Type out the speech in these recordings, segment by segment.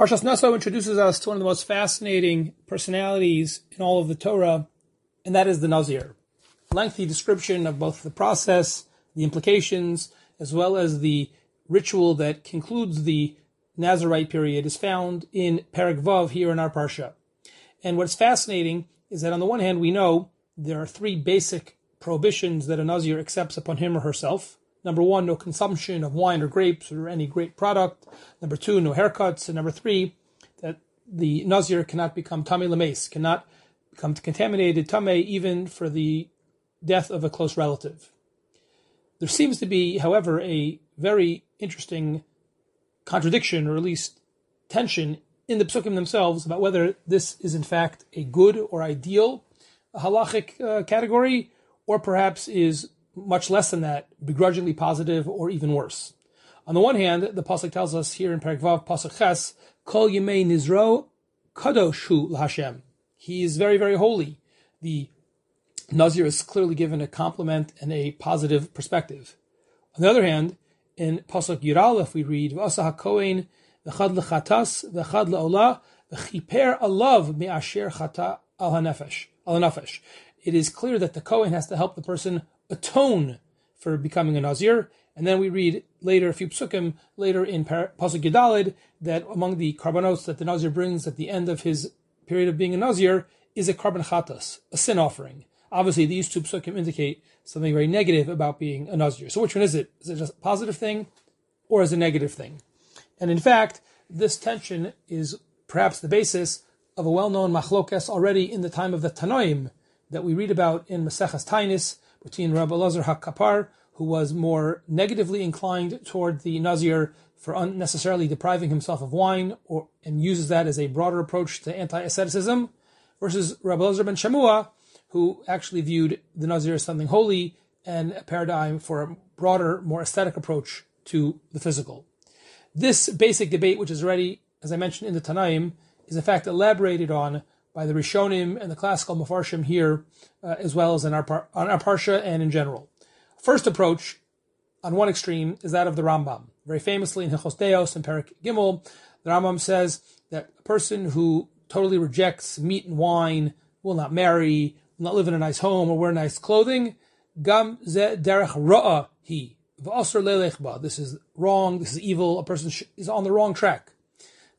Parshas Naso introduces us to one of the most fascinating personalities in all of the Torah, and that is the Nazir. Lengthy description of both the process, the implications, as well as the ritual that concludes the Nazarite period is found in Perek Vav here in our Parsha. And what's fascinating is that on the one hand, we know there are three basic prohibitions that a Nazir accepts upon him or herself. Number one, no consumption of wine or grapes or any grape product. Number two, no haircuts. And number three, that the Nazir cannot become Tame Lames, cannot become contaminated Tame even for the death of a close relative. There seems to be, however, a very interesting contradiction, or at least tension, in the psukim themselves about whether this is in fact a good or ideal halachic uh, category, or perhaps is much less than that, begrudgingly positive, or even worse. On the one hand, the pasuk tells us here in Perek Vav, pasuk Ches, Kol Yemei Nizro Kadoshu Hashem. He is very, very holy. The Nazir is clearly given a compliment and a positive perspective. On the other hand, in pasuk Yiralef we read, V'asa HaKohen v'chad lechatas v'chad leolah v'chiper alav me'asher chata al hanefesh al hanefesh. It is clear that the Kohen has to help the person atone for becoming a Nazir. And then we read later, a few psukim later in Pasuk Yedalid, that among the karbanos that the Nazir brings at the end of his period of being a Nazir is a karban chatas, a sin offering. Obviously, these two psukim indicate something very negative about being a Nazir. So which one is it? Is it just a positive thing or is it a negative thing? And in fact, this tension is perhaps the basis of a well-known machlokes already in the time of the Tanoim that we read about in Maseches Tainis, between Rabbi Lazar HaKapar, who was more negatively inclined toward the Nazir for unnecessarily depriving himself of wine, or and uses that as a broader approach to anti-asceticism, versus Rabbi Lazar ben Shamua, who actually viewed the Nazir as something holy and a paradigm for a broader, more aesthetic approach to the physical. This basic debate, which is already, as I mentioned in the Tanaim, is in fact elaborated on by the Rishonim and the classical Mefarshim here, uh, as well as in our, par- on our Parsha and in general. First approach, on one extreme, is that of the Rambam. Very famously in Hilchos Deos and Perek Gimel, the Rambam says that a person who totally rejects meat and wine, will not marry, will not live in a nice home or wear nice clothing, gam ze derech ra'a he. This is wrong, this is evil, a person is on the wrong track.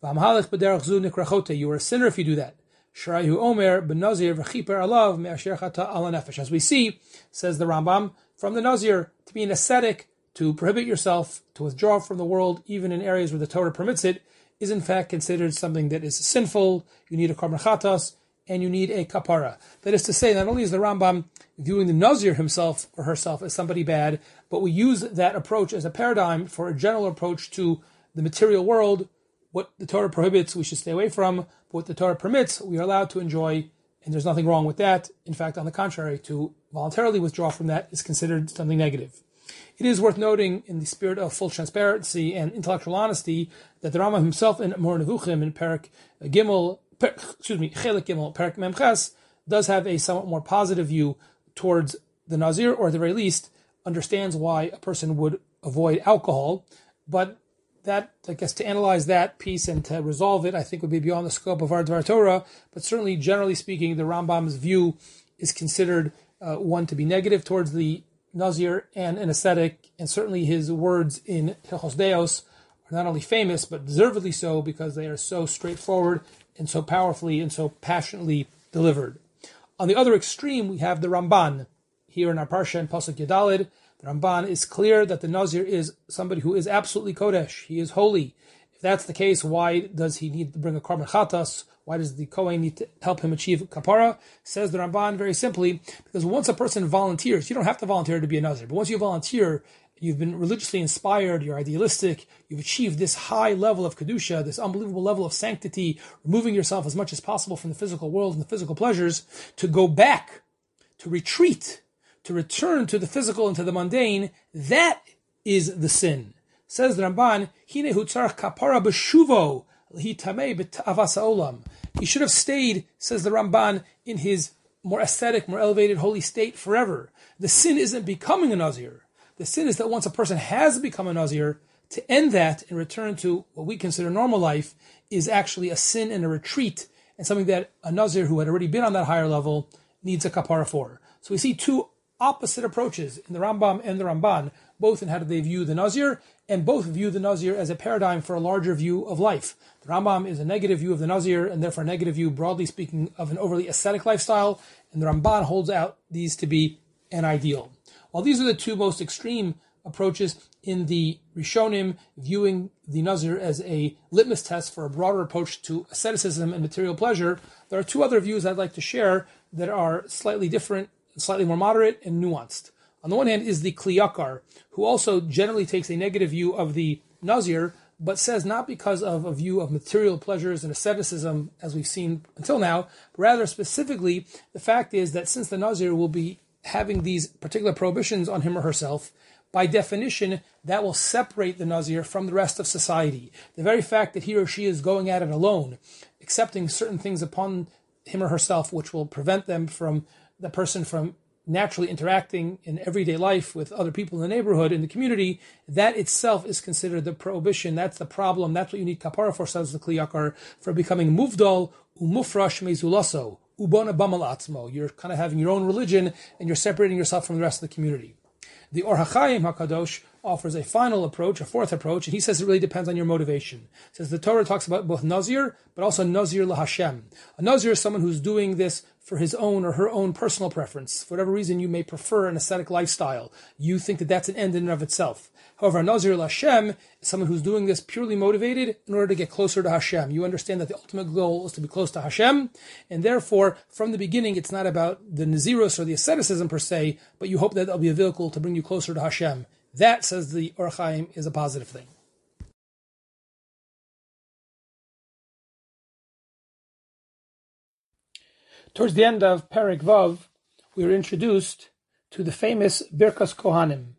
You are a sinner if you do that. Omer alav me'asher chata. As we see, says the Rambam, from the nazir to be an ascetic, to prohibit yourself, to withdraw from the world, even in areas where the Torah permits it, is in fact considered something that is sinful. You need a korban chatas, and you need a kapara. That is to say, not only is the Rambam viewing the nazir himself or herself as somebody bad, but we use that approach as a paradigm for a general approach to the material world what the Torah prohibits, we should stay away from. But what the Torah permits, we are allowed to enjoy, and there's nothing wrong with that. In fact, on the contrary, to voluntarily withdraw from that is considered something negative. It is worth noting, in the spirit of full transparency and intellectual honesty, that the Rama himself in Moreh Nevuchim in Perak Gimel, per, excuse me, Chelik Gimel, Perak Memches, does have a somewhat more positive view towards the Nazir, or at the very least, understands why a person would avoid alcohol, but that, I guess, to analyze that piece and to resolve it, I think would be beyond the scope of our Dvar Torah. But certainly, generally speaking, the Rambam's view is considered uh, one to be negative towards the Nazir and an ascetic, and certainly his words in Hilchos Deos are not only famous but deservedly so because they are so straightforward and so powerfully and so passionately delivered. On the other extreme, we have the Ramban here in our Parsha and Pasuk Yadalid, the Ramban is clear that the Nazir is somebody who is absolutely Kodesh. He is holy. If that's the case, why does he need to bring a Karban Chatas? Why does the Kohen need to help him achieve Kapara? Says the Ramban very simply, because once a person volunteers, you don't have to volunteer to be a Nazir, but once you volunteer, you've been religiously inspired, you're idealistic, you've achieved this high level of Kedusha, this unbelievable level of sanctity, removing yourself as much as possible from the physical world and the physical pleasures, to go back, to retreat, to return to the physical and to the mundane, that is the sin. Says the Ramban, kapara b'shuvo olam. He should have stayed, says the Ramban, in his more aesthetic, more elevated, holy state forever. The sin isn't becoming a Nazir. The sin is that once a person has become a Nazir, To end that and return to what we consider normal life is actually a sin and a retreat, and something that a Nazir who had already been on that higher level needs a kapara for. So we see two opposite approaches in the Rambam and the Ramban, both in how do they view the Nazir, and both view the Nazir as a paradigm for a larger view of life. The Rambam is a negative view of the Nazir, and therefore a negative view, broadly speaking, of an overly ascetic lifestyle, and the Ramban holds out these to be an ideal. While these are the two most extreme approaches in the Rishonim, viewing the Nazir as a litmus test for a broader approach to asceticism and material pleasure, there are two other views I'd like to share that are slightly different, slightly more moderate, and nuanced. On the one hand is the Kli Yakar, who also generally takes a negative view of the Nazir, but says not because of a view of material pleasures and asceticism, as we've seen until now, but rather specifically, the fact is that since the Nazir will be having these particular prohibitions on him or herself, by definition, that will separate the Nazir from the rest of society. The very fact that he or she is going at it alone, accepting certain things upon him or herself, which will prevent them from the person from naturally interacting in everyday life with other people in the neighborhood, in the community, that itself is considered the prohibition. That's the problem. That's what you need kapara for, says the Kli Yakar, for becoming muvdal umufrash mezulaso, ubona bamal atzmo. You're kind of having your own religion and you're separating yourself from the rest of the community. The Or HaChaim HaKadosh offers a final approach, a fourth approach, and he says it really depends on your motivation. He says the Torah talks about both Nazir, but also Nazir LaHashem. A Nazir is someone who's doing this for his own or her own personal preference. For whatever reason you may prefer an ascetic lifestyle, you think that that's an end in and of itself. However, a Nazir la Hashem is someone who's doing this purely motivated in order to get closer to Hashem. You understand that the ultimate goal is to be close to Hashem, and therefore, from the beginning, it's not about the Nazirus or the asceticism per se, but you hope that there'll be a vehicle to bring you closer to Hashem. That, says the Or HaChaim, is a positive thing. Towards the end of Perik Vav, we are introduced to the famous Birkas Kohanim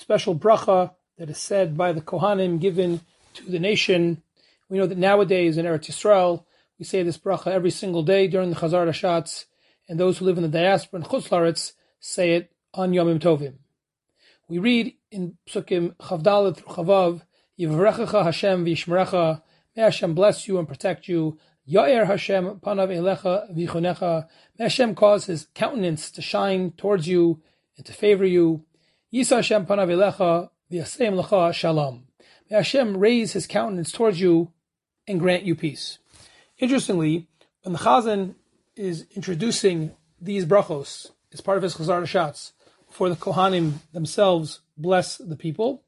the special bracha that is said by the Kohanim given to the nation. We know that nowadays in Eretz Yisrael, we say this bracha every single day during the Chazar Hashatz, and those who live in the diaspora in Chutz say it on Yomim Tovim. We read in Psukim Chavdalet through Chavav, Yivrechecha Hashem v'yishmerecha, may Hashem bless you and protect you, Ya'er Hashem panav elecha v'yichonecha, may Hashem cause His countenance to shine towards you and to favor you, Yisa Hashem panav elecha v'yasem lecha shalom. May Hashem raise His countenance towards you and grant you peace. Interestingly, when the Chazan is introducing these brachos as part of his Chazar Shatz, for the Kohanim themselves bless the people,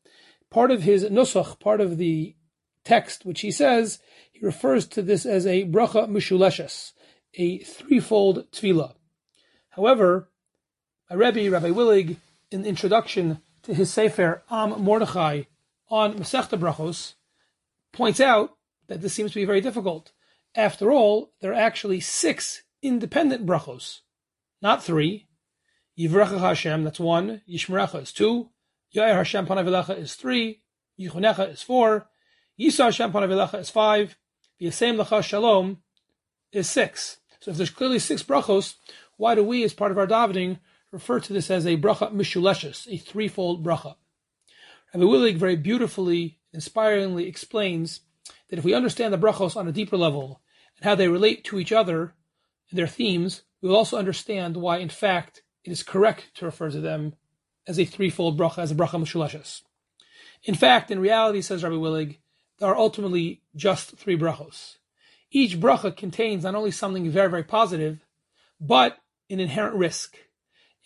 part of his nusach, part of the text which he says, he refers to this as a bracha mishuleshes, a threefold tefillah. However, my Rebbe, Rabbi Willig, in the introduction to his Sefer Am Mordechai on Masechta Brachos, points out that this seems to be very difficult. After all, there are actually six independent brachos, not three. Yivrecha Hashem, that's one. Yishmerecha is two. Yair Hashem Panavilecha is three. Yichunecha is four. Yisa Hashem Panavilecha is five. V'yasem Lecha Shalom is six. So if there's clearly six brachos, why do we, as part of our davening, refer to this as a bracha mishuleshes, a threefold bracha. Rabbi Willig very beautifully, inspiringly explains that if we understand the brachos on a deeper level and how they relate to each other and their themes, we will also understand why, in fact, it is correct to refer to them as a threefold bracha, as a bracha mishuleshes. In fact, in reality, says Rabbi Willig, there are ultimately just three brachos. Each bracha contains not only something very, very positive, but an inherent risk.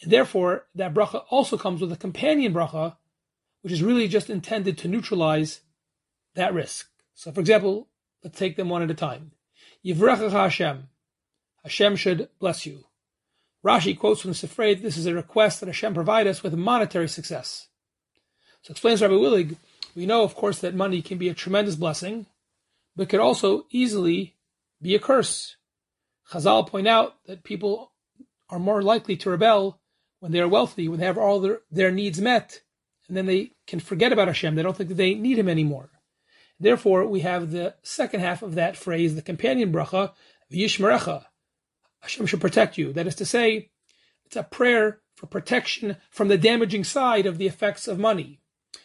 And therefore, that bracha also comes with a companion bracha, which is really just intended to neutralize that risk. So, for example, let's take them one at a time. Yivrecha Hashem. Hashem should bless you. Rashi quotes from Sifrei, this is a request that Hashem provide us with monetary success. So explains Rabbi Willig, we know, of course, that money can be a tremendous blessing, but could also easily be a curse. Chazal point out that people are more likely to rebel when they are wealthy, when they have all their, their needs met, and then they can forget about Hashem. They don't think that they need Him anymore. Therefore, we have the second half of that phrase, the companion bracha, v'yishmerecha. Hashem should protect you. That is to say, it's a prayer for protection from the damaging side of the effects of money.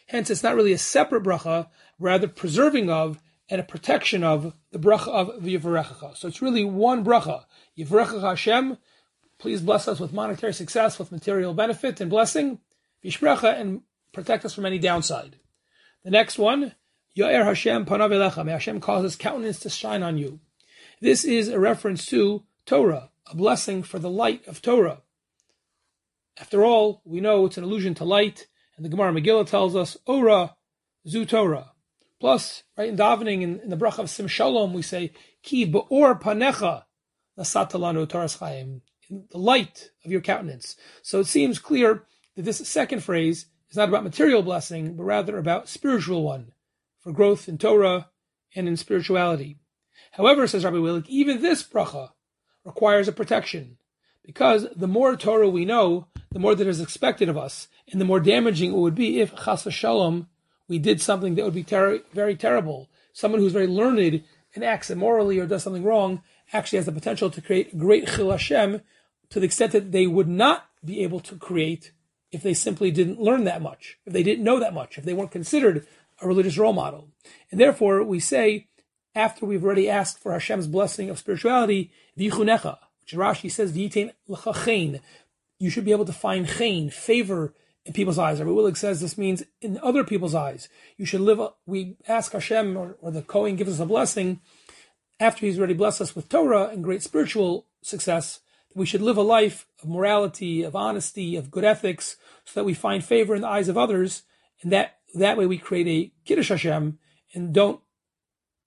Hence, it's not really a separate bracha, rather preserving of and a protection of the bracha of V'yivarechacha. So it's really one bracha. Yivarechacha Hashem, please bless us with monetary success, with material benefit and blessing. V'yishbrecha, and protect us from any downside. The next one, Ya'er Hashem panav may Hashem cause his countenance to shine on you. This is a reference to Torah, a blessing for the light of Torah. After all, we know it's an allusion to light, and the Gemara Megillah tells us, Ora zu Torah. Plus, right in davening in, in the bracha of Sim Shalom, we say, Ki ba'or panecha nasatalanu Torah's chayim, the light of your countenance. So it seems clear that this second phrase is not about material blessing, but rather about spiritual one, for growth in Torah and in spirituality. However, says Rabbi Willig, even this bracha requires a protection, because the more Torah we know, the more that is expected of us, and the more damaging it would be if chas v'shalom we did something that would be ter- very terrible. Someone who's very learned and acts immorally or does something wrong actually has the potential to create great chil Hashem to the extent that they would not be able to create if they simply didn't learn that much, if they didn't know that much, if they weren't considered a religious role model. And therefore, we say, after we've already asked for Hashem's blessing of spirituality, v'yichunecha, which Rashi says, v'yitain you should be able to find chen, favor in people's eyes. Rabbi Willig says this means in other people's eyes. You should live, we ask Hashem, or, or the Kohen gives us a blessing, after he's already blessed us with Torah and great spiritual success, we should live a life of morality, of honesty, of good ethics, so that we find favor in the eyes of others, and that that way we create a kiddush Hashem and don't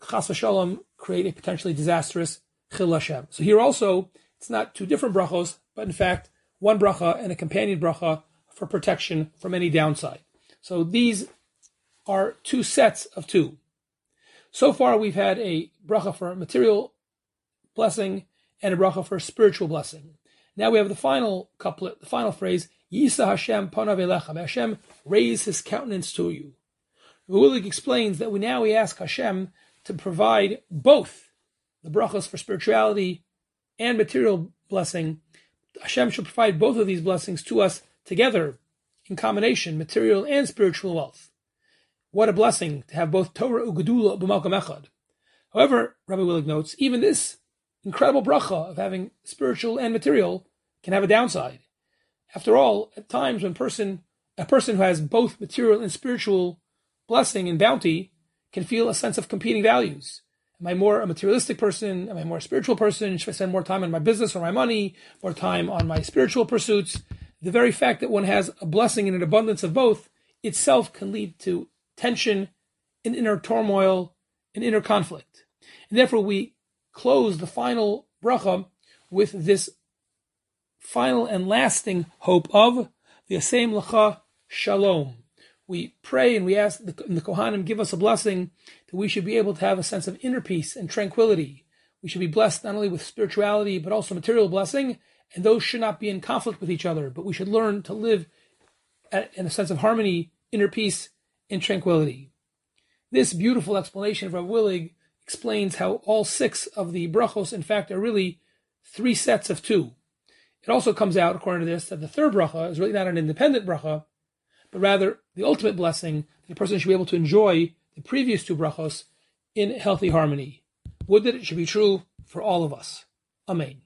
chas v'shalom create a potentially disastrous chil Hashem. So here also, it's not two different brachos, but in fact one bracha and a companion bracha for protection from any downside. So these are two sets of two. So far, we've had a bracha for material blessing and a bracha for spiritual blessing. Now we have the final couplet, the final phrase, Yisa Hashem panav elechem. Hashem raise his countenance to you. Willig explains that we now we ask Hashem to provide both the brachas for spirituality and material blessing. Hashem should provide both of these blessings to us together in combination, material and spiritual wealth. What a blessing to have both Torah ugedula b'malkam echad. However, Rabbi Willig notes, even this incredible bracha of having spiritual and material can have a downside. After all, at times when person a person who has both material and spiritual blessing and bounty can feel a sense of competing values. Am I more a materialistic person? Am I more a spiritual person? Should I spend more time on my business or my money, more time on my spiritual pursuits? The very fact that one has a blessing and an abundance of both itself can lead to tension and inner turmoil and inner conflict. And therefore, we close the final bracha with this final and lasting hope of the Asem Lacha Shalom. We pray and we ask the, the Kohanim give us a blessing that we should be able to have a sense of inner peace and tranquility. We should be blessed not only with spirituality but also material blessing, and those should not be in conflict with each other. But we should learn to live at, in a sense of harmony, inner peace, and tranquility. This beautiful explanation of Rav Willig explains how all six of the brachos, in fact, are really three sets of two. It also comes out, according to this, that the third bracha is really not an independent bracha, but rather the ultimate blessing that a person should be able to enjoy the previous two brachos in healthy harmony. Would that it should be true for all of us. Amen.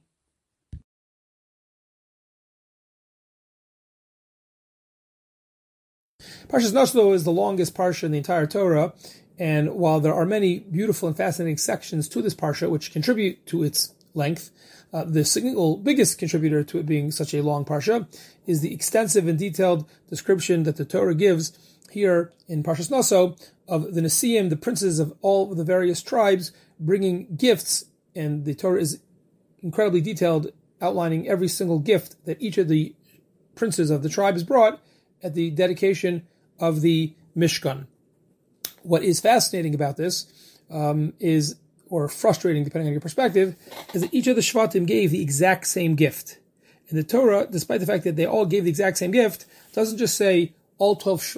Parshas Naso is the longest parsha in the entire Torah, and while there are many beautiful and fascinating sections to this parsha which contribute to its length, uh, the single biggest contributor to it being such a long parsha is the extensive and detailed description that the Torah gives here in Parshas Naso of the Nesiim, the princes of all the various tribes, bringing gifts, and the Torah is incredibly detailed, outlining every single gift that each of the princes of the tribes brought at the dedication of the Mishkan. What is fascinating about this um, is, or frustrating depending on your perspective, is that each of the Shvatim gave the exact same gift. And the Torah, despite the fact that they all gave the exact same gift, doesn't just say all 12 sh-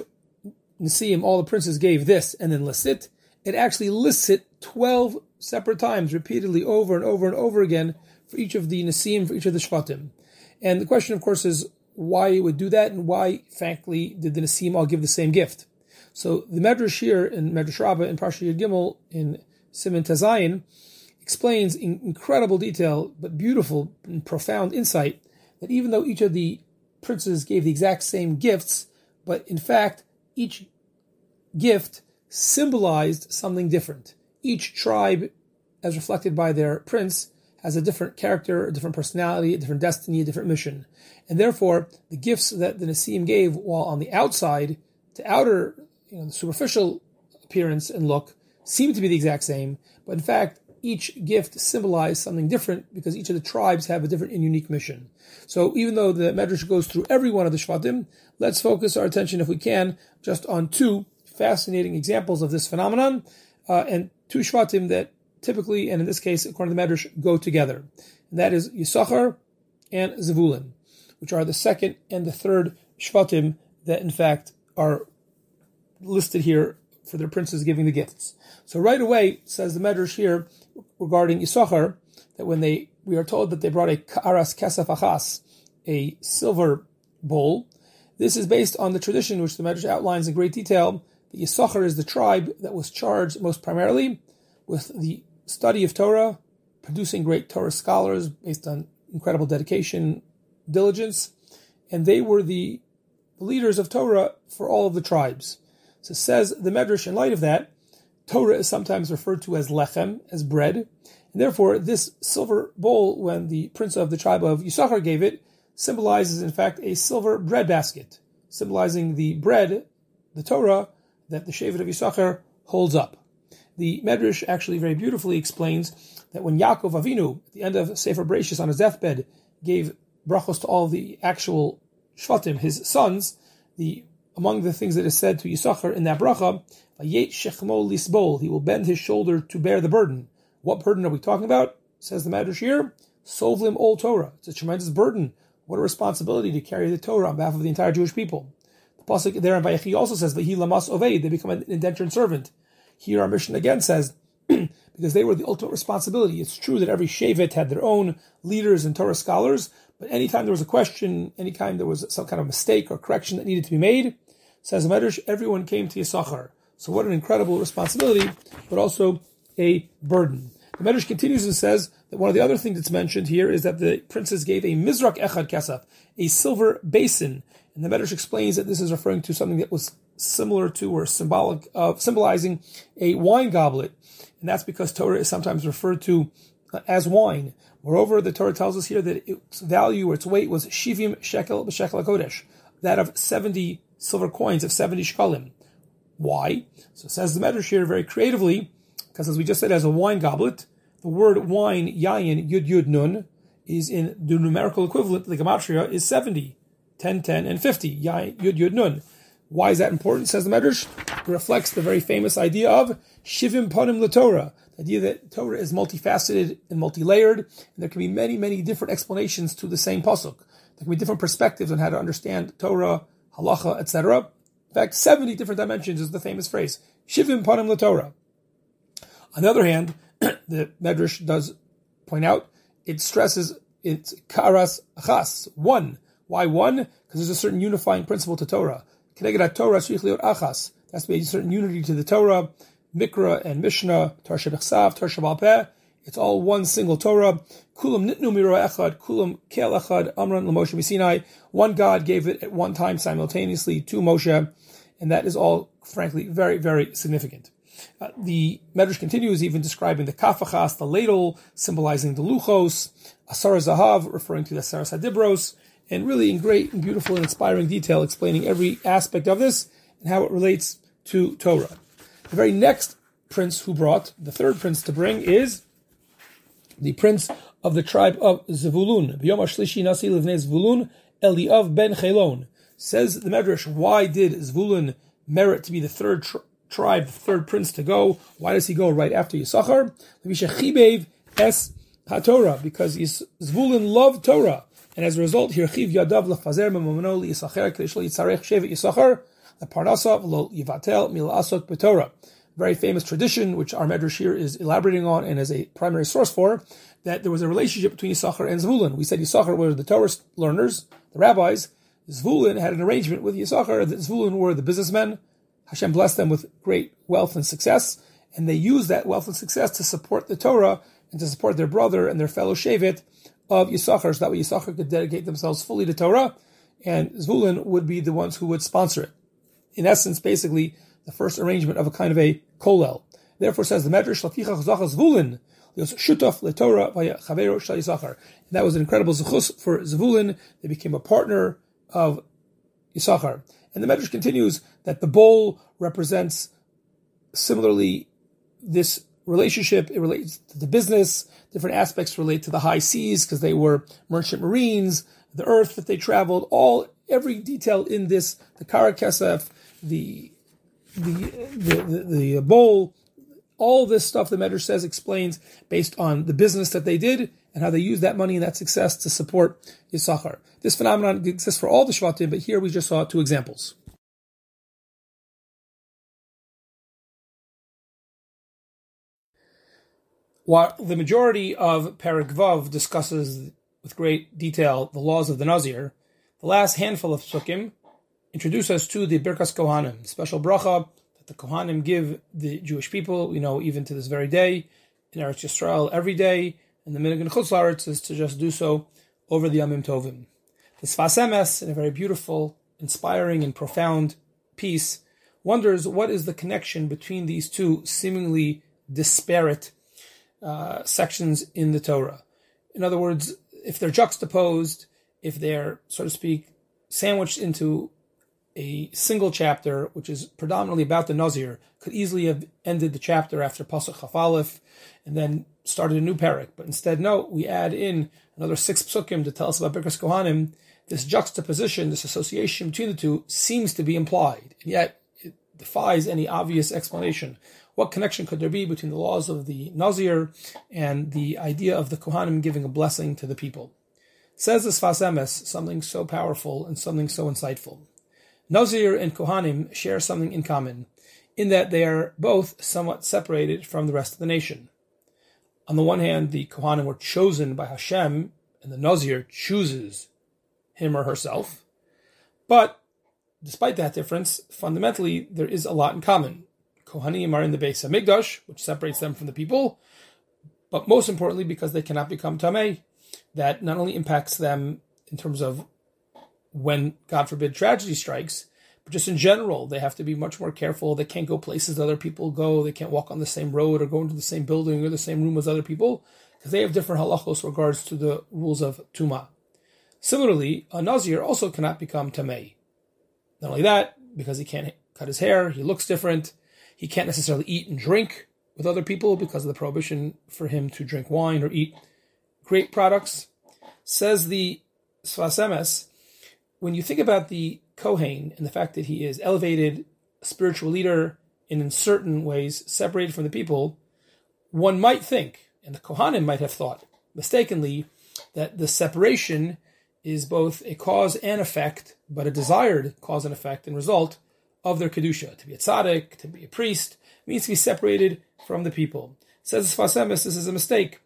Nesiim, all the princes gave this and then lists it. It actually lists it 12 separate times, repeatedly over and over and over again for each of the Nesiim, for each of the Shvatim. And the question, of course, is why it would do that and why, frankly, did the Nesiim all give the same gift. So the Medrash here in Medrash Rabbah in Parsha Yud Gimel in Siman Tazayin explains in incredible detail, but beautiful and profound insight, that even though each of the princes gave the exact same gifts, but in fact, each gift symbolized something different. Each tribe, as reflected by their prince, has a different character, a different personality, a different destiny, a different mission. And therefore, the gifts that the Nasim gave, while on the outside, to outer, you know, the superficial appearance and look, seem to be the exact same, but in fact, each gift symbolized something different because each of the tribes have a different and unique mission. So even though the Medrash goes through every one of the Shvatim, let's focus our attention, if we can, just on two fascinating examples of this phenomenon, uh, and two Shvatim that typically, and in this case, according to the Medrash, go together. And that is Yisachar and Zevulun, which are the second and the third Shvatim that in fact are listed here for their princes giving the gifts. So right away, says the Medrash here regarding Yisachar, that when they, we are told that they brought a Ka'aras Kesef Achas, a silver bowl. This is based on the tradition which the Medrash outlines in great detail. That Yisachar is the tribe that was charged most primarily with the study of Torah, producing great Torah scholars based on incredible dedication, diligence, and they were the leaders of Torah for all of the tribes. So says the Medrash in light of that, Torah is sometimes referred to as lechem, as bread, and therefore this silver bowl, when the prince of the tribe of Yisachar gave it, symbolizes in fact a silver bread basket, symbolizing the bread, the Torah, that the Shevet of Yisachar holds up. The Medrash actually very beautifully explains that when Yaakov Avinu, at the end of Sefer Bereshis on his deathbed, gave brachos to all the actual Shvatim, his sons, the among the things that is said to Yisachar in that bracha, he will bend his shoulder to bear the burden. What burden are we talking about? Says the Medrash here, Sovlim Ol Torah. It's a tremendous burden. What a responsibility to carry the Torah on behalf of the entire Jewish people. The pasuk there in Vayechi also says, "Vahi lamas oved," they become an indentured servant. Here our mission again says, because they were the ultimate responsibility. It's true that every Shevet had their own leaders and Torah scholars, but anytime there was a question, anytime there was some kind of mistake or correction that needed to be made, says the Medrash, everyone came to Yisachar. So what an incredible responsibility, but also a burden. The Medrash continues and says that one of the other things that's mentioned here is that the princes gave a Mizrak Echad Kesaf, a silver basin. And the Medrash explains that this is referring to something that was similar to or symbolic of symbolizing a wine goblet, and that's because Torah is sometimes referred to uh, as wine. Moreover, the Torah tells us here that its value or its weight was shivim shekel b'shekel kodesh, that of seventy silver coins of seventy shkalim. Why? So says the Medrash here very creatively, because as we just said, as a wine goblet, the word wine yayin yud yud nun is in the numerical equivalent. The gematria is 70, 10, 10, and 50. Yayin yud yud nun. Why is that important? Says the Medrash. It reflects the very famous idea of shivim panim Torah. The idea that Torah is multifaceted and multi-layered, and there can be many, many different explanations to the same pasuk. There can be different perspectives on how to understand Torah, halacha, etc. In fact, 70 different dimensions is the famous phrase. Shivim panim Torah. On the other hand, the Medrash does point out, it stresses it's karas achas, one. Why one? Because there's a certain unifying principle to Torah. Keneged Torah achas. There has to be a certain unity to the Torah, Mikra and Mishnah, Torah Shebechsav, Torah Shebalpeh. It's all one single Torah. Kulam nitnu echad, kulam kel echad, amran l'Moshe Sinai. One God gave it at one time simultaneously to Moshe, and that is all, frankly, very, very significant. Uh, the Medrash continues even describing the kafachas, the ladle, symbolizing the luchos, asar zahav, referring to the asar sadibros, and really in great and beautiful and inspiring detail explaining every aspect of this and how it relates to Torah. The very next prince who brought, the third prince to bring, is the prince of the tribe of Zvulun. B'yom Ashlishi Nasi Livnei Zvulun Eliav ben Chelon. Says the Medrash, why did Zvulun merit to be the third tri- tribe, the third prince to go? Why does he go right after Yisachar? es HaTorah, because Zvulun loved Torah. And as a result, Hirchiv Yadav Lafazer Memomano Yisacher Krishla Yitzarech Shevet Yisachar Parnasav Lo Yivatel Milasot Betorah. Very famous tradition, which our Medrash here is elaborating on and is a primary source for, that there was a relationship between Yisachar and Zvulun. We said Yisachar were the Torah learners, the rabbis. Zvulun had an arrangement with Yisachar that Zvulun were the businessmen, Hashem blessed them with great wealth and success, and they used that wealth and success to support the Torah and to support their brother and their fellow Shevet of Yisachar, so that way Yisachar could dedicate themselves fully to Torah, and Zvulun would be the ones who would sponsor it. In essence, basically, the first arrangement of a kind of a kolel. Therefore, says the Medrash, Lafichach Zachas Zvulun, Shutaf LeTorah Chavero Shal Yisachar. That was an incredible zechus for Zvulun. They became a partner of Yisachar. And the Medrash continues that the bowl represents similarly this relationship. It relates to the business. Different aspects relate to the high seas because they were merchant marines, the earth that they traveled, all every detail in this, the Kara Kesef, the the, the, the, the bowl, all this stuff the Medrash says explains based on the business that they did and how they used that money and that success to support Yisachar. This phenomenon exists for all the Shvatim, but here we just saw two examples. While the majority of Perik Vav discusses with great detail the laws of the Nazir, the last handful of Sukkim introduce us to the Birkas Kohanim, special bracha that the Kohanim give the Jewish people, we know even to this very day, in Eretz Yisrael every day, and the minhag in is to just do so over the Yamim Tovim. The Sfas Emes, in a very beautiful, inspiring, and profound piece, wonders what is the connection between these two seemingly disparate uh, sections in the Torah. In other words, if they're juxtaposed, if they're, so to speak, sandwiched into a single chapter, which is predominantly about the Nazir, could easily have ended the chapter after Pasuk Chafalif and then started a new parak. But instead, no, we add in another six psukim to tell us about Birkas Kohanim. This juxtaposition, this association between the two seems to be implied, and yet it defies any obvious explanation. What connection could there be between the laws of the Nazir and the idea of the Kohanim giving a blessing to the people? Says the Sfas Emes something so powerful and something so insightful. Nazir and Kohanim share something in common, in that they are both somewhat separated from the rest of the nation. On the one hand, the Kohanim were chosen by Hashem, and the Nazir chooses him or herself. But despite that difference, fundamentally, there is a lot in common. Kohanim are in the base of Hamikdash, which separates them from the people, but most importantly, because they cannot become Tameh, that not only impacts them in terms of when, God forbid, tragedy strikes, but just in general, they have to be much more careful. They can't go places other people go. They can't walk on the same road or go into the same building or the same room as other people because they have different halachos regards to the rules of tuma. Similarly, a nazir also cannot become tamei. Not only that, because he can't cut his hair, he looks different. He can't necessarily eat and drink with other people because of the prohibition for him to drink wine or eat grape products. Says the Sfas Emes, when you think about the Kohen and the fact that he is elevated, spiritual leader, and in certain ways separated from the people, one might think, and the Kohanim might have thought mistakenly, that the separation is both a cause and effect, but a desired cause and effect and result of their kedusha. To be a tzaddik, to be a priest, means to be separated from the people. Says Sfas Emes, this is a mistake.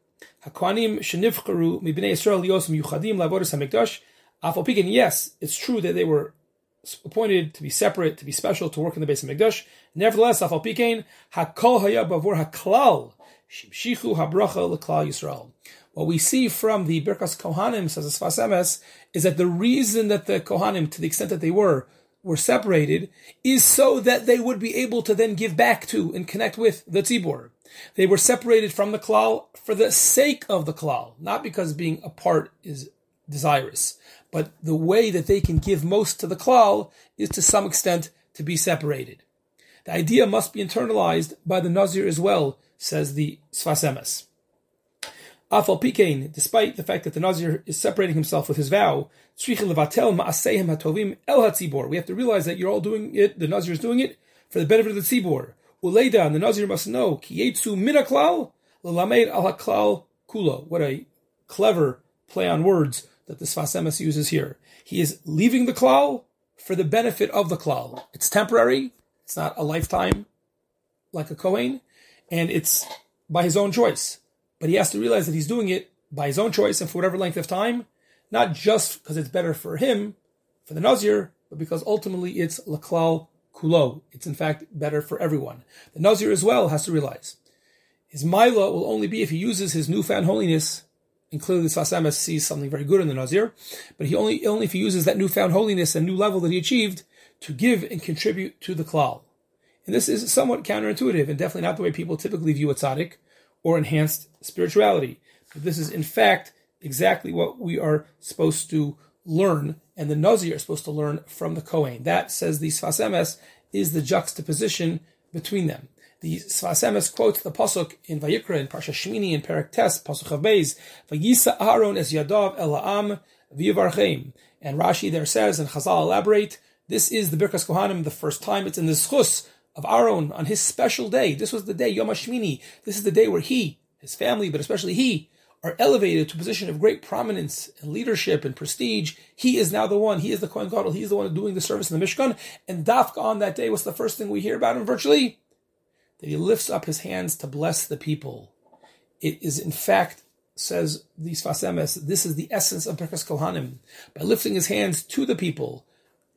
Hakwanim shenivcharu mibnei Yisrael yosem yuchadim lavodas hamikdash yes, it's true that they were appointed to be separate, to be special, to work in the base of Hamikdash. Nevertheless, Afal Pikein, Hakol Haya Bavur Haklal, Shimshichu Habracha L'Klal Yisrael. What we see from the Birkas Kohanim, says Sfas Emes, is that the reason that the Kohanim, to the extent that they were, were separated, is so that they would be able to then give back to and connect with the Tzibor. They were separated from the Klal for the sake of the Klal, not because being apart is desirous. But the way that they can give most to the klal is to some extent to be separated. The idea must be internalized by the Nazir as well, says the Sfas Emes. Afal Pikein, despite the fact that the Nazir is separating himself with his vow, we have to realize that you're all doing it, the Nazir is doing it for the benefit of the Tzibor. Uleida, and the Nazir must know, Kiyetsu minaklal, lalamed al kulo. What a clever play on words that the Sfas Emes uses here. He is leaving the klal for the benefit of the klal. It's temporary. It's not a lifetime like a Kohen, and it's by his own choice. But he has to realize that he's doing it by his own choice and for whatever length of time, not just because it's better for him, for the Nazir, but because ultimately it's laklal kulo. It's in fact better for everyone. The Nazir as well has to realize his Mila will only be if he uses his newfound holiness. And clearly, the Sfas Emes sees something very good in the Nazir, but he only only if he uses that newfound holiness and new level that he achieved to give and contribute to the klal. And this is somewhat counterintuitive and definitely not the way people typically view a tzaddik or enhanced spirituality. But this is in fact exactly what we are supposed to learn, and the Nazir are supposed to learn from the Kohen. That, says the Sfas Emes, is the juxtaposition between them. The Sfas Emes quotes the pasuk in Vayikra in Parsha Shmini in Perek Tes pasuk of Beis, Vayisa Aaron es Yadav el Ha'am. And Rashi there says, and Chazal elaborate, this is the Birkas Kohanim, the first time it's in the Schus of Aaron on his special day. This was the day, Yom HaShmini. This is the day where he, his family, but especially he, are elevated to a position of great prominence and leadership and prestige. He is now the one. He is the Kohen Gadol. He is the one doing the service in the Mishkan. And Dafka on that day, what's the first thing we hear about him virtually? That he lifts up his hands to bless the people. It is in fact, says the Sfas Emes, this is the essence of Birkas Kohanim. By lifting his hands to the people,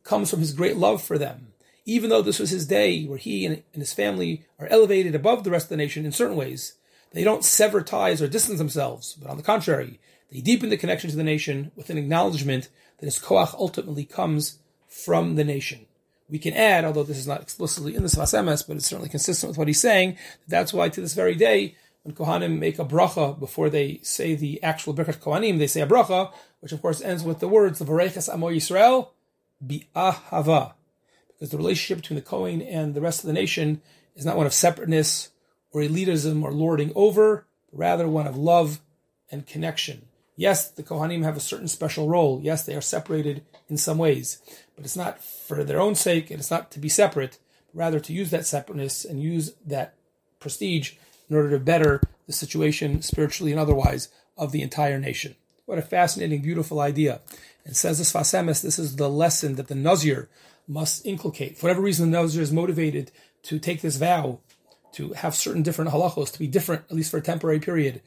comes from his great love for them. Even though this was his day where he and his family are elevated above the rest of the nation in certain ways, they don't sever ties or distance themselves, but on the contrary, they deepen the connection to the nation with an acknowledgement that his koach ultimately comes from the nation. We can add, although this is not explicitly in the Sfas Emes, but it's certainly consistent with what he's saying, that that's why to this very day, when Kohanim make a bracha before they say the actual Birkat Kohanim, they say a bracha, which of course ends with the words, the Vareches Amo Yisrael, bi'ahava. Because the relationship between the Kohen and the rest of the nation is not one of separateness or elitism or lording over, but rather one of love and connection. Yes, the Kohanim have a certain special role. Yes, they are separated in some ways, but it's not for their own sake and it's not to be separate, but rather to use that separateness and use that prestige in order to better the situation spiritually and otherwise of the entire nation. What a fascinating, beautiful idea. And says the Sfas Emes, this is the lesson that the Nazir must inculcate. For whatever reason, the Nazir is motivated to take this vow to have certain different halachos, to be different, at least for a temporary period,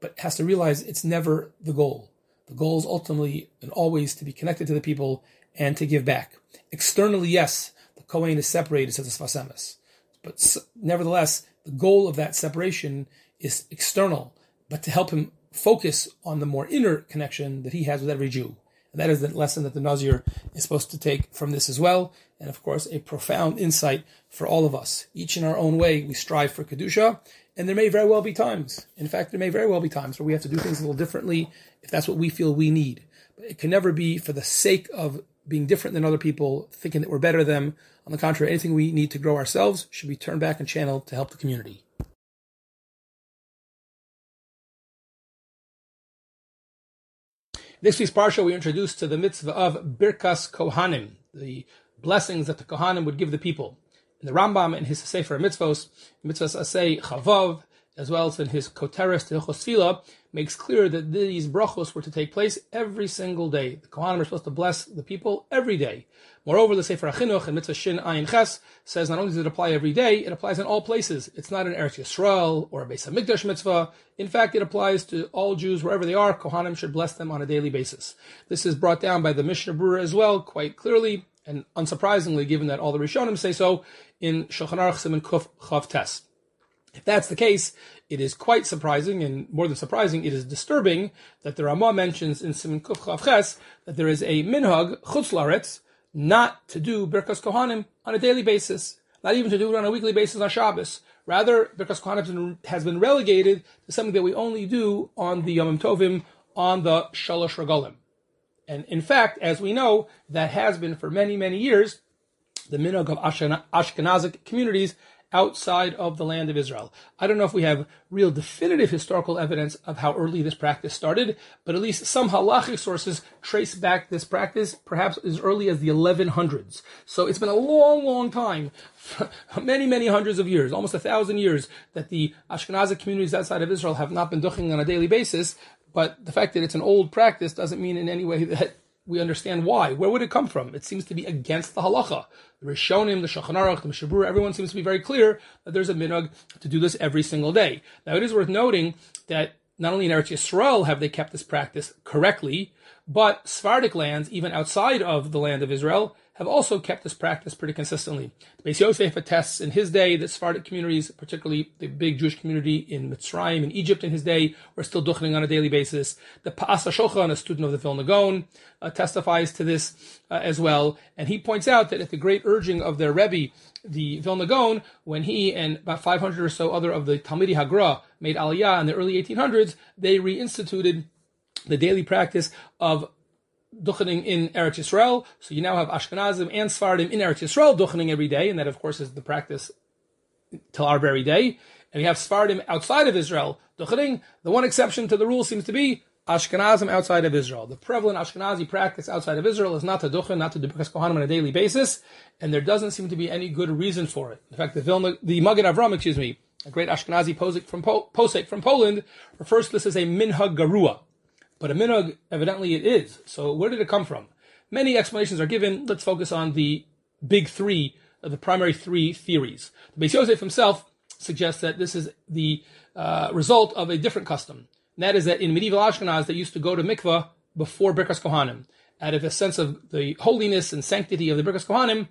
but has to realize it's never the goal. The goal is ultimately and always to be connected to the people and to give back. Externally, yes, the Kohen is separated, says the Sfas Emes. But nevertheless, the goal of that separation is external, but to help him focus on the more inner connection that he has with every Jew. And that is the lesson that the Nazir is supposed to take from this as well. And of course, a profound insight for all of us. Each in our own way, we strive for Kedusha. And there may very well be times, in fact, there may very well be times where we have to do things a little differently if that's what we feel we need. But it can never be for the sake of being different than other people, thinking that we're better than them. On the contrary, anything we need to grow ourselves should be turned back and channeled to help the community. This week's parsha we introduced to the mitzvah of Birkas Kohanim, the blessings that the Kohanim would give the people. In the Rambam in his Sefer Mitzvos, Mitzvahs Asay Chavav, as well as in his Koteres Tehosfila, makes clear that these brachos were to take place every single day. The Kohanim are supposed to bless the people every day. Moreover, the Sefer HaChinuch and Mitzvah Shin Ayin Ches says not only does it apply every day, it applies in all places. It's not an Eretz Yisrael or a Beis Hamikdash mitzvah. In fact, it applies to all Jews wherever they are. Kohanim should bless them on a daily basis. This is brought down by the Mishnah Berurah as well, quite clearly and unsurprisingly, given that all the Rishonim say so in Shulchan Aruch Simon Kuf Chav Tes. If that's the case, it is quite surprising, and more than surprising, it is disturbing that the Ramah mentions in Simon Kuf Chav Ches that there is a minhag chutz laretz not to do Birkas Kohanim on a daily basis, not even to do it on a weekly basis on Shabbos. Rather, Birkas Kohanim has been relegated to something that we only do on the Yom Tovim on the Shalosh Regalim. And in fact, as we know, that has been for many, many years the minog of Ashkenazic communities outside of the land of Israel. I don't know if we have real definitive historical evidence of how early this practice started, but at least some halachic sources trace back this practice perhaps as early as the 1100s. So it's been a long, long time, many, many hundreds of years, almost a thousand years, that the Ashkenazi communities outside of Israel have not been duching on a daily basis. But the fact that it's an old practice doesn't mean in any way that we understand why. Where would it come from? It seems to be against the halacha. The Rishonim, the Shulchan Aruch, the Mishabur, everyone seems to be very clear that there's a minhag to do this every single day. Now it is worth noting that not only in Eretz Yisrael have they kept this practice correctly, but Sephardic lands, even outside of the land of Israel, have also kept this practice pretty consistently. Beis Yosef attests in his day that Sephardic communities, particularly the big Jewish community in Mitzrayim in Egypt in his day, were still duchening on a daily basis. The Pa'as HaShulchan, a student of the Vilna Gaon, uh, testifies to this uh, as well, and he points out that at the great urging of their Rebbe, the Vilna Gaon, when he and about 500 or so other of the Talmidi Hagra made Aliyah in the early 1800s, they reinstituted the daily practice of duchening in Eretz Yisrael. So you now have Ashkenazim and Sfardim in Eretz Yisrael duchening every day, and that of course is the practice till our very day. And you have Sfardim outside of Israel duchening. The one exception to the rule seems to be Ashkenazim outside of Israel. The prevalent Ashkenazi practice outside of Israel is not to duchen, not to do Kohanim on a daily basis, and there doesn't seem to be any good reason for it. In fact, the Vilna, the Magen Avram, excuse me, a great Ashkenazi posek from, posek from Poland, refers to this as a minhag garua. But a minhag, evidently it is. So where did it come from? Many explanations are given. Let's focus on the big three, uh, the primary three theories. The Beis Yosef himself suggests that this is the uh, result of a different custom. And that is that in medieval Ashkenaz, they used to go to mikvah before Birkas Kohanim. Out of a sense of the holiness and sanctity of the Birkas Kohanim,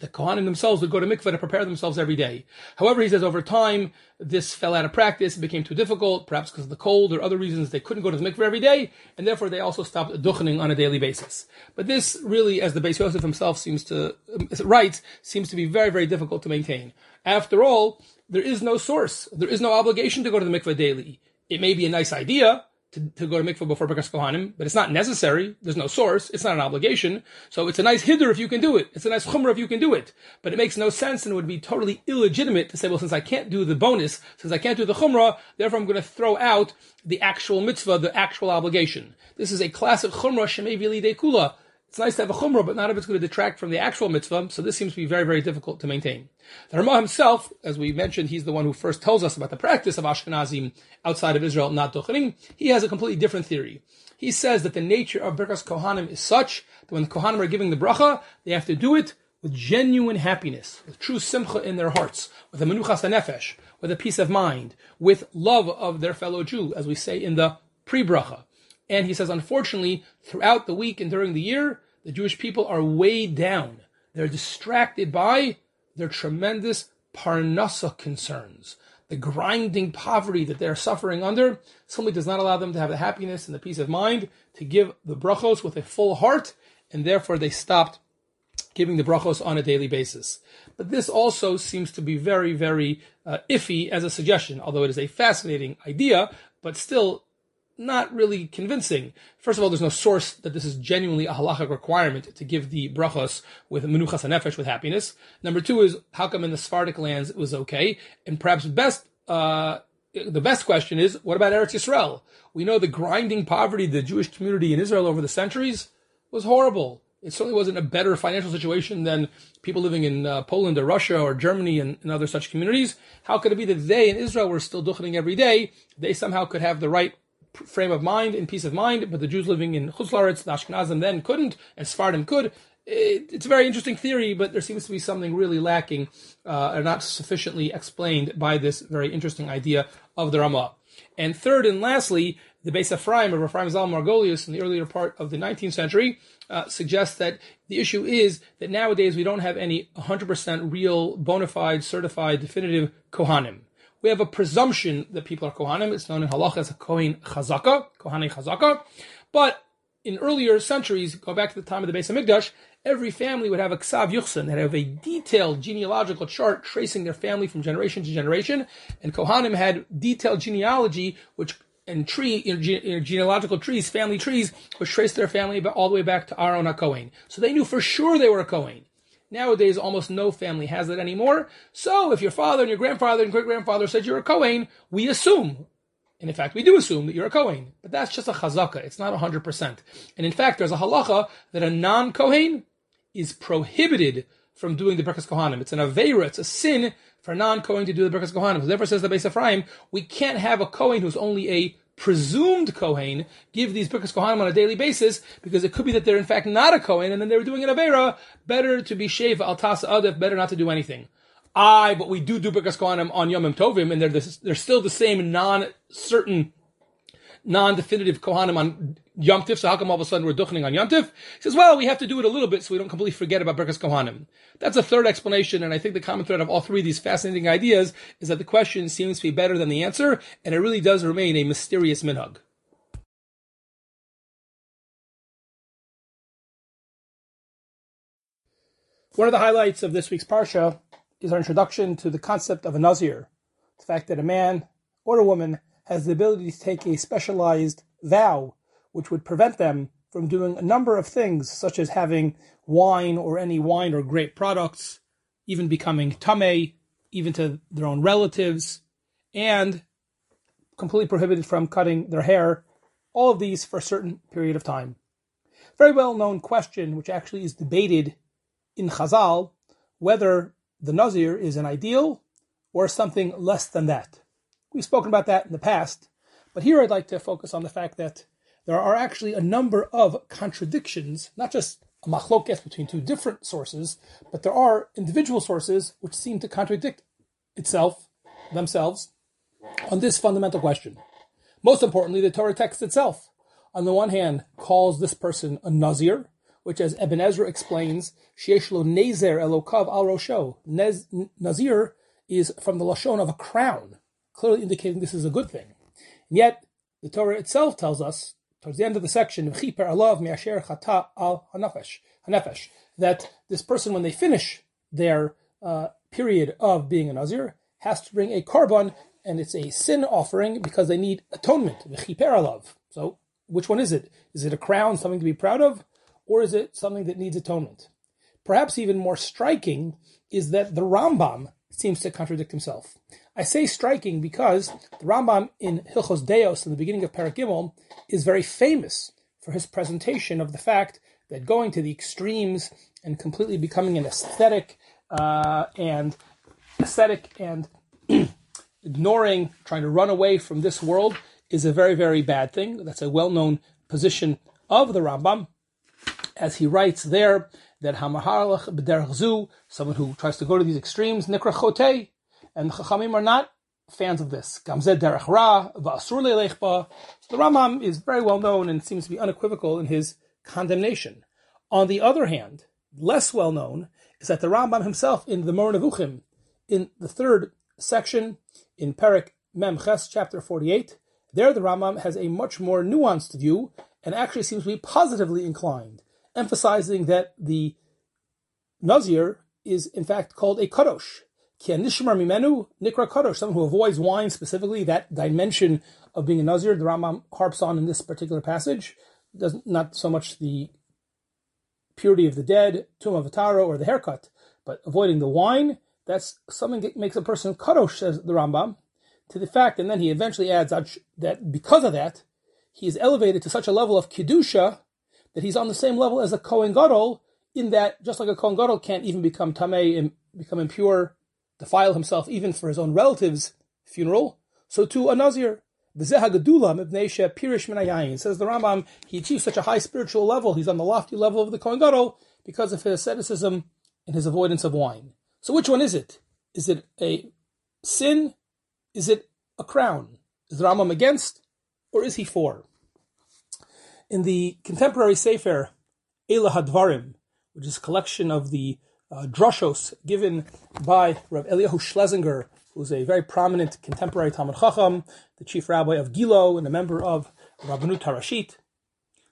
the Kohanim themselves would go to mikveh to prepare themselves every day. However, he says over time, this fell out of practice, it became too difficult, perhaps because of the cold or other reasons they couldn't go to the mikveh every day, and therefore they also stopped duchening on a daily basis. But this really, as the Beis Yosef himself seems to, write, seems to be very, very difficult to maintain. After all, there is no source. There is no obligation to go to the mikveh daily. It may be a nice idea, to, to go to mikvah before Birkas Kohanim, but it's not necessary. There's no source. It's not an obligation. So it's a nice hiddur if you can do it. It's a nice chumrah if you can do it. But it makes no sense and it would be totally illegitimate to say, well, since I can't do the bonus, since I can't do the chumrah, therefore I'm going to throw out the actual mitzvah, the actual obligation. This is a classic chumrah de kula. It's nice to have a chumrah, but not if it's going to detract from the actual mitzvah. So this seems to be very, very difficult to maintain. The Ramah himself, as we mentioned, he's the one who first tells us about the practice of Ashkenazim outside of Israel not duchening. He has a completely different theory. He says that the nature of Birkas Kohanim is such that when the Kohanim are giving the bracha, they have to do it with genuine happiness, with true simcha in their hearts, with a menuchas nefesh, with a peace of mind, with love of their fellow Jew, as we say in the pre-bracha. And he says, unfortunately, throughout the week and during the year, the Jewish people are weighed down. They're distracted by their tremendous parnasa concerns. The grinding poverty that they're suffering under simply does not allow them to have the happiness and the peace of mind to give the brachos with a full heart, and therefore they stopped giving the brachos on a daily basis. But this also seems to be very, very uh, iffy as a suggestion, although it is a fascinating idea, but still not really convincing. First of all, there's no source that this is genuinely a halachic requirement to give the brachos with menuchas nefesh with happiness. Number two is how come in the Sephardic lands it was okay? And perhaps best, uh, the best question is what about Eretz Yisrael? We know the grinding poverty of the Jewish community in Israel over the centuries was horrible. It certainly wasn't a better financial situation than people living in uh, Poland or Russia or Germany and, and, other such communities. How could it be that they in Israel were still duchening every day? They somehow could have the right frame of mind and peace of mind, but the Jews living in Chutz La'aretz, the Ashkenazim then couldn't, and Sephardim could. It, it's a very interesting theory, but there seems to be something really lacking uh, or not sufficiently explained by this very interesting idea of the Ramah. And third and lastly, the Beis Ephraim of Ephraim Zalman Margolius in the earlier part of the 19th century uh, suggests that the issue is that nowadays we don't have any 100% real, bona fide, certified, definitive Kohanim we have a presumption that people are Kohanim. It's known in Halacha as a Kohen Chazaka, Kohane Chazaka. But in earlier centuries, go back to the time of the Beis Hamikdash, every family would have a Ksav Yuchsin, that have a detailed genealogical chart tracing their family from generation to generation. And Kohanim had detailed genealogy, which and tree, genealogical trees, family trees, which traced their family all the way back to Aaron HaKohen. So they knew for sure they were a Kohen. Nowadays, almost no family has that anymore. So if your father and your grandfather and great grandfather said you're a Kohen, we assume, and in fact, we do assume that you're a Kohen. But that's just a chazaka. It's not 100%. And in fact, there's a halacha that a non-Kohen is prohibited from doing the Birkas Kohanim. It's an Aveira, it's a sin for a non-Kohen to do the Birkas Kohanim. Therefore says the Beis Ephraim, we can't have a Kohen who's only a presumed Kohen give these Birkas Kohanim on a daily basis because it could be that they're in fact not a Kohen and then they were doing an Avera. Better to be Shev V'al Ta'aseh Adif, better not to do anything. I, but we do do Birkas Kohanim on Yom Tovim and they're, the, they're still the same non-certain non-definitive Kohanim on Yom Tif, so how come all of a sudden we're duchening on Yom Tif? He says, well, we have to do it a little bit so we don't completely forget about Birkas Kohanim. That's a third explanation, and I think the common thread of all three of these fascinating ideas is that the question seems to be better than the answer, and it really does remain a mysterious minhag. One of the highlights of this week's Parsha is our introduction to the concept of a Nazir, the fact that a man or a woman has the ability to take a specialized vow which would prevent them from doing a number of things, such as having wine or any wine or grape products, even becoming tamei, even to their own relatives, and completely prohibited from cutting their hair, all of these for a certain period of time. Very well known question, which actually is debated in Chazal, whether the Nazir is an ideal or something less than that. We've spoken about that in the past, but here I'd like to focus on the fact that there are actually a number of contradictions, not just a machloket between two different sources, but there are individual sources which seem to contradict itself, themselves, on this fundamental question. Most importantly, the Torah text itself, on the one hand, calls this person a Nazir, which, as Ibn Ezra explains, Shieshlo Nazir Elokav al Rosho. Nazir is from the Lashon of a crown, clearly indicating this is a good thing. And yet, the Torah itself tells us, towards the end of the section, that this person, when they finish their uh, period of being a Nazir, has to bring a korban, and it's a sin offering because they need atonement. So, which one is it? Is it a crown, something to be proud of? or is it something that needs atonement? Perhaps even more striking is that the Rambam seems to contradict himself. I say striking because the Rambam in Hilchos Deos, in the beginning of Parak Gimel, is very famous for his presentation of the fact that going to the extremes and completely becoming an ascetic uh, and ascetic and ignoring, trying to run away from this world is a very, very bad thing. That's a well-known position of the Rambam as he writes there, that Hamaharlach b'derech someone who tries to go to these extremes, nikra chote, and the Chachamim are not fans of this. Gamzed derech ra, v'asur leilechba. So the Rambam is very well known and seems to be unequivocal in his condemnation. On the other hand, less well known is that the Rambam himself in the Moreh Nevuchim, in the third section, in Perik Mem Ches, chapter 48, there the Rambam has a much more nuanced view and actually seems to be positively inclined emphasizing that the Nazir is in fact called a kadosh. Nishmar mimenu nikra kadosh, someone who avoids wine specifically, that dimension of being a Nazir, the Rambam harps on in this particular passage, does not so much the purity of the dead, tum avatara, or the haircut, but avoiding the wine, that's something that makes a person kadosh, says the Rambam, to the fact, and then he eventually adds that because of that, he is elevated to such a level of kedusha that he's on the same level as a Kohen Gadol, in that just like a Kohen Gadol can't even become tamei and become impure, defile himself even for his own relative's funeral, so too a Nazir. Says the Rambam, he achieves such a high spiritual level, he's on the lofty level of the Kohen Gadol because of his asceticism and his avoidance of wine. So which one is it? Is it a sin? Is it a crown? Is the Rambam against or is he for? In the contemporary Sefer Eila Hadvarim, which is a collection of the uh, droshos given by Rav Eliyahu Schlesinger, who's a very prominent contemporary Talmud Chacham, the chief rabbi of Gilo and a member of Rabbanut Harashit.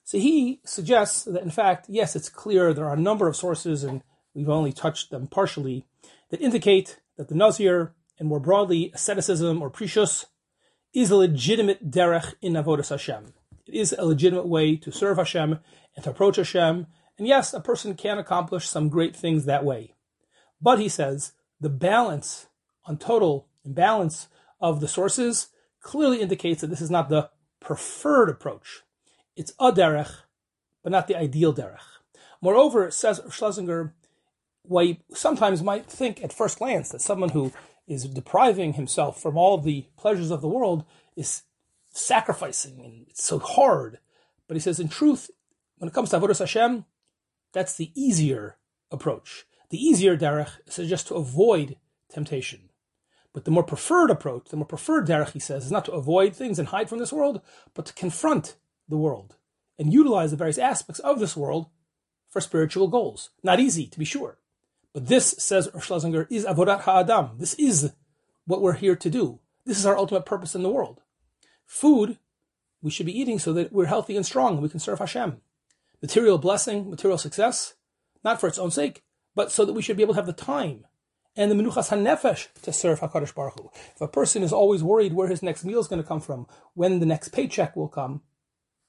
So he suggests that, in fact, yes, it's clear there are a number of sources, and we've only touched them partially, that indicate that the Nazir, and more broadly asceticism or prishus, is a legitimate derech in Avodas Hashem. It is a legitimate way to serve Hashem and to approach Hashem. And yes, a person can accomplish some great things that way. But he says the balance on total imbalance of the sources clearly indicates that this is not the preferred approach. It's a derech, but not the ideal derech. Moreover, says Schlesinger, why sometimes might think at first glance that someone who is depriving himself from all the pleasures of the world is sacrificing and it's so hard. But he says, in truth, when it comes to Avodah Hashem, that's the easier approach. The easier derech is just to avoid temptation. But the more preferred approach, the more preferred derech, he says, is not to avoid things and hide from this world, but to confront the world and utilize the various aspects of this world for spiritual goals. Not easy, to be sure. But this, says Schlesinger, is avodat ha'adam. This is what we're here to do. This is our ultimate purpose in the world. Food, we should be eating so that we're healthy and strong and we can serve Hashem. Material blessing, material success, not for its own sake, but so that we should be able to have the time and the menuchas hanefesh to serve Hakadosh Baruch Hu. If a person is always worried where his next meal is going to come from, when the next paycheck will come,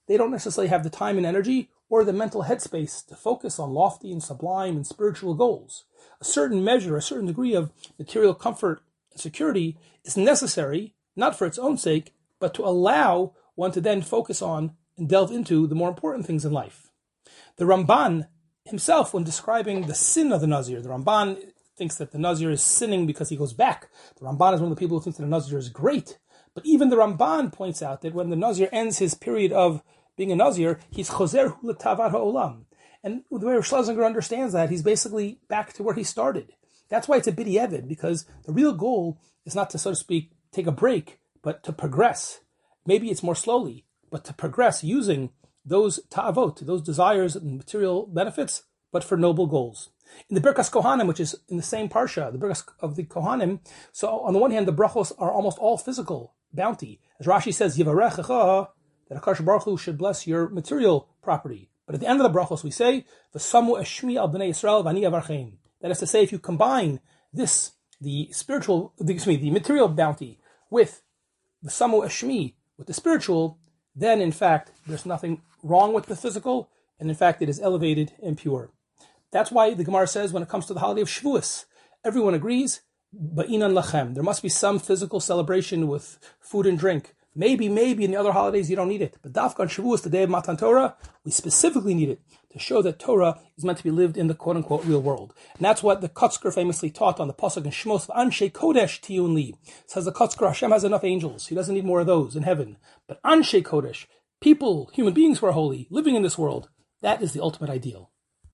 they don't necessarily have the time and energy or the mental headspace to focus on lofty and sublime and spiritual goals. A certain measure, a certain degree of material comfort and security is necessary, not for its own sake, but to allow one to then focus on and delve into the more important things in life. The Ramban himself, when describing the sin of the Nazir, the Ramban thinks that the Nazir is sinning because he goes back. The Ramban is one of the people who thinks that the Nazir is great. But even the Ramban points out that when the Nazir ends his period of being a Nazir, he's choser hulatavar ha'olam. And the way Schlesinger understands that, he's basically back to where he started. That's why it's a bidi because the real goal is not to, so to speak, take a break, but to progress. Maybe it's more slowly, but to progress using those ta'avot, those desires and material benefits, but for noble goals. In the Birkas Kohanim, which is in the same parsha, the Birkas of the Kohanim, so on the one hand, the brachos are almost all physical bounty. As Rashi says, Yivarechecha, that Akash Baruch Hu should bless your material property. But at the end of the brachos, we say, V'samu eshmi al b'nei Yisrael v'ani avarchein. That is to say, if you combine this, the spiritual, excuse me, the material bounty with the samu eshmi, with the spiritual, then in fact, there's nothing wrong with the physical, and in fact, it is elevated and pure. That's why the Gemara says when it comes to the holiday of Shavuos, everyone agrees, ba'inan lachem. There must be some physical celebration with food and drink. Maybe, maybe in the other holidays you don't need it. But Dafka on Shavuos, the day of Matan Torah, we specifically need it to show that Torah is meant to be lived in the quote unquote real world. And that's what the Kotzker famously taught on the Pasuk in Shmos, Anshe Kodesh Tihyun Li. Says the Kotzker, Hashem has enough angels. He doesn't need more of those in heaven. But Anshe Kodesh, people, human beings who are holy, living in this world, that is the ultimate ideal.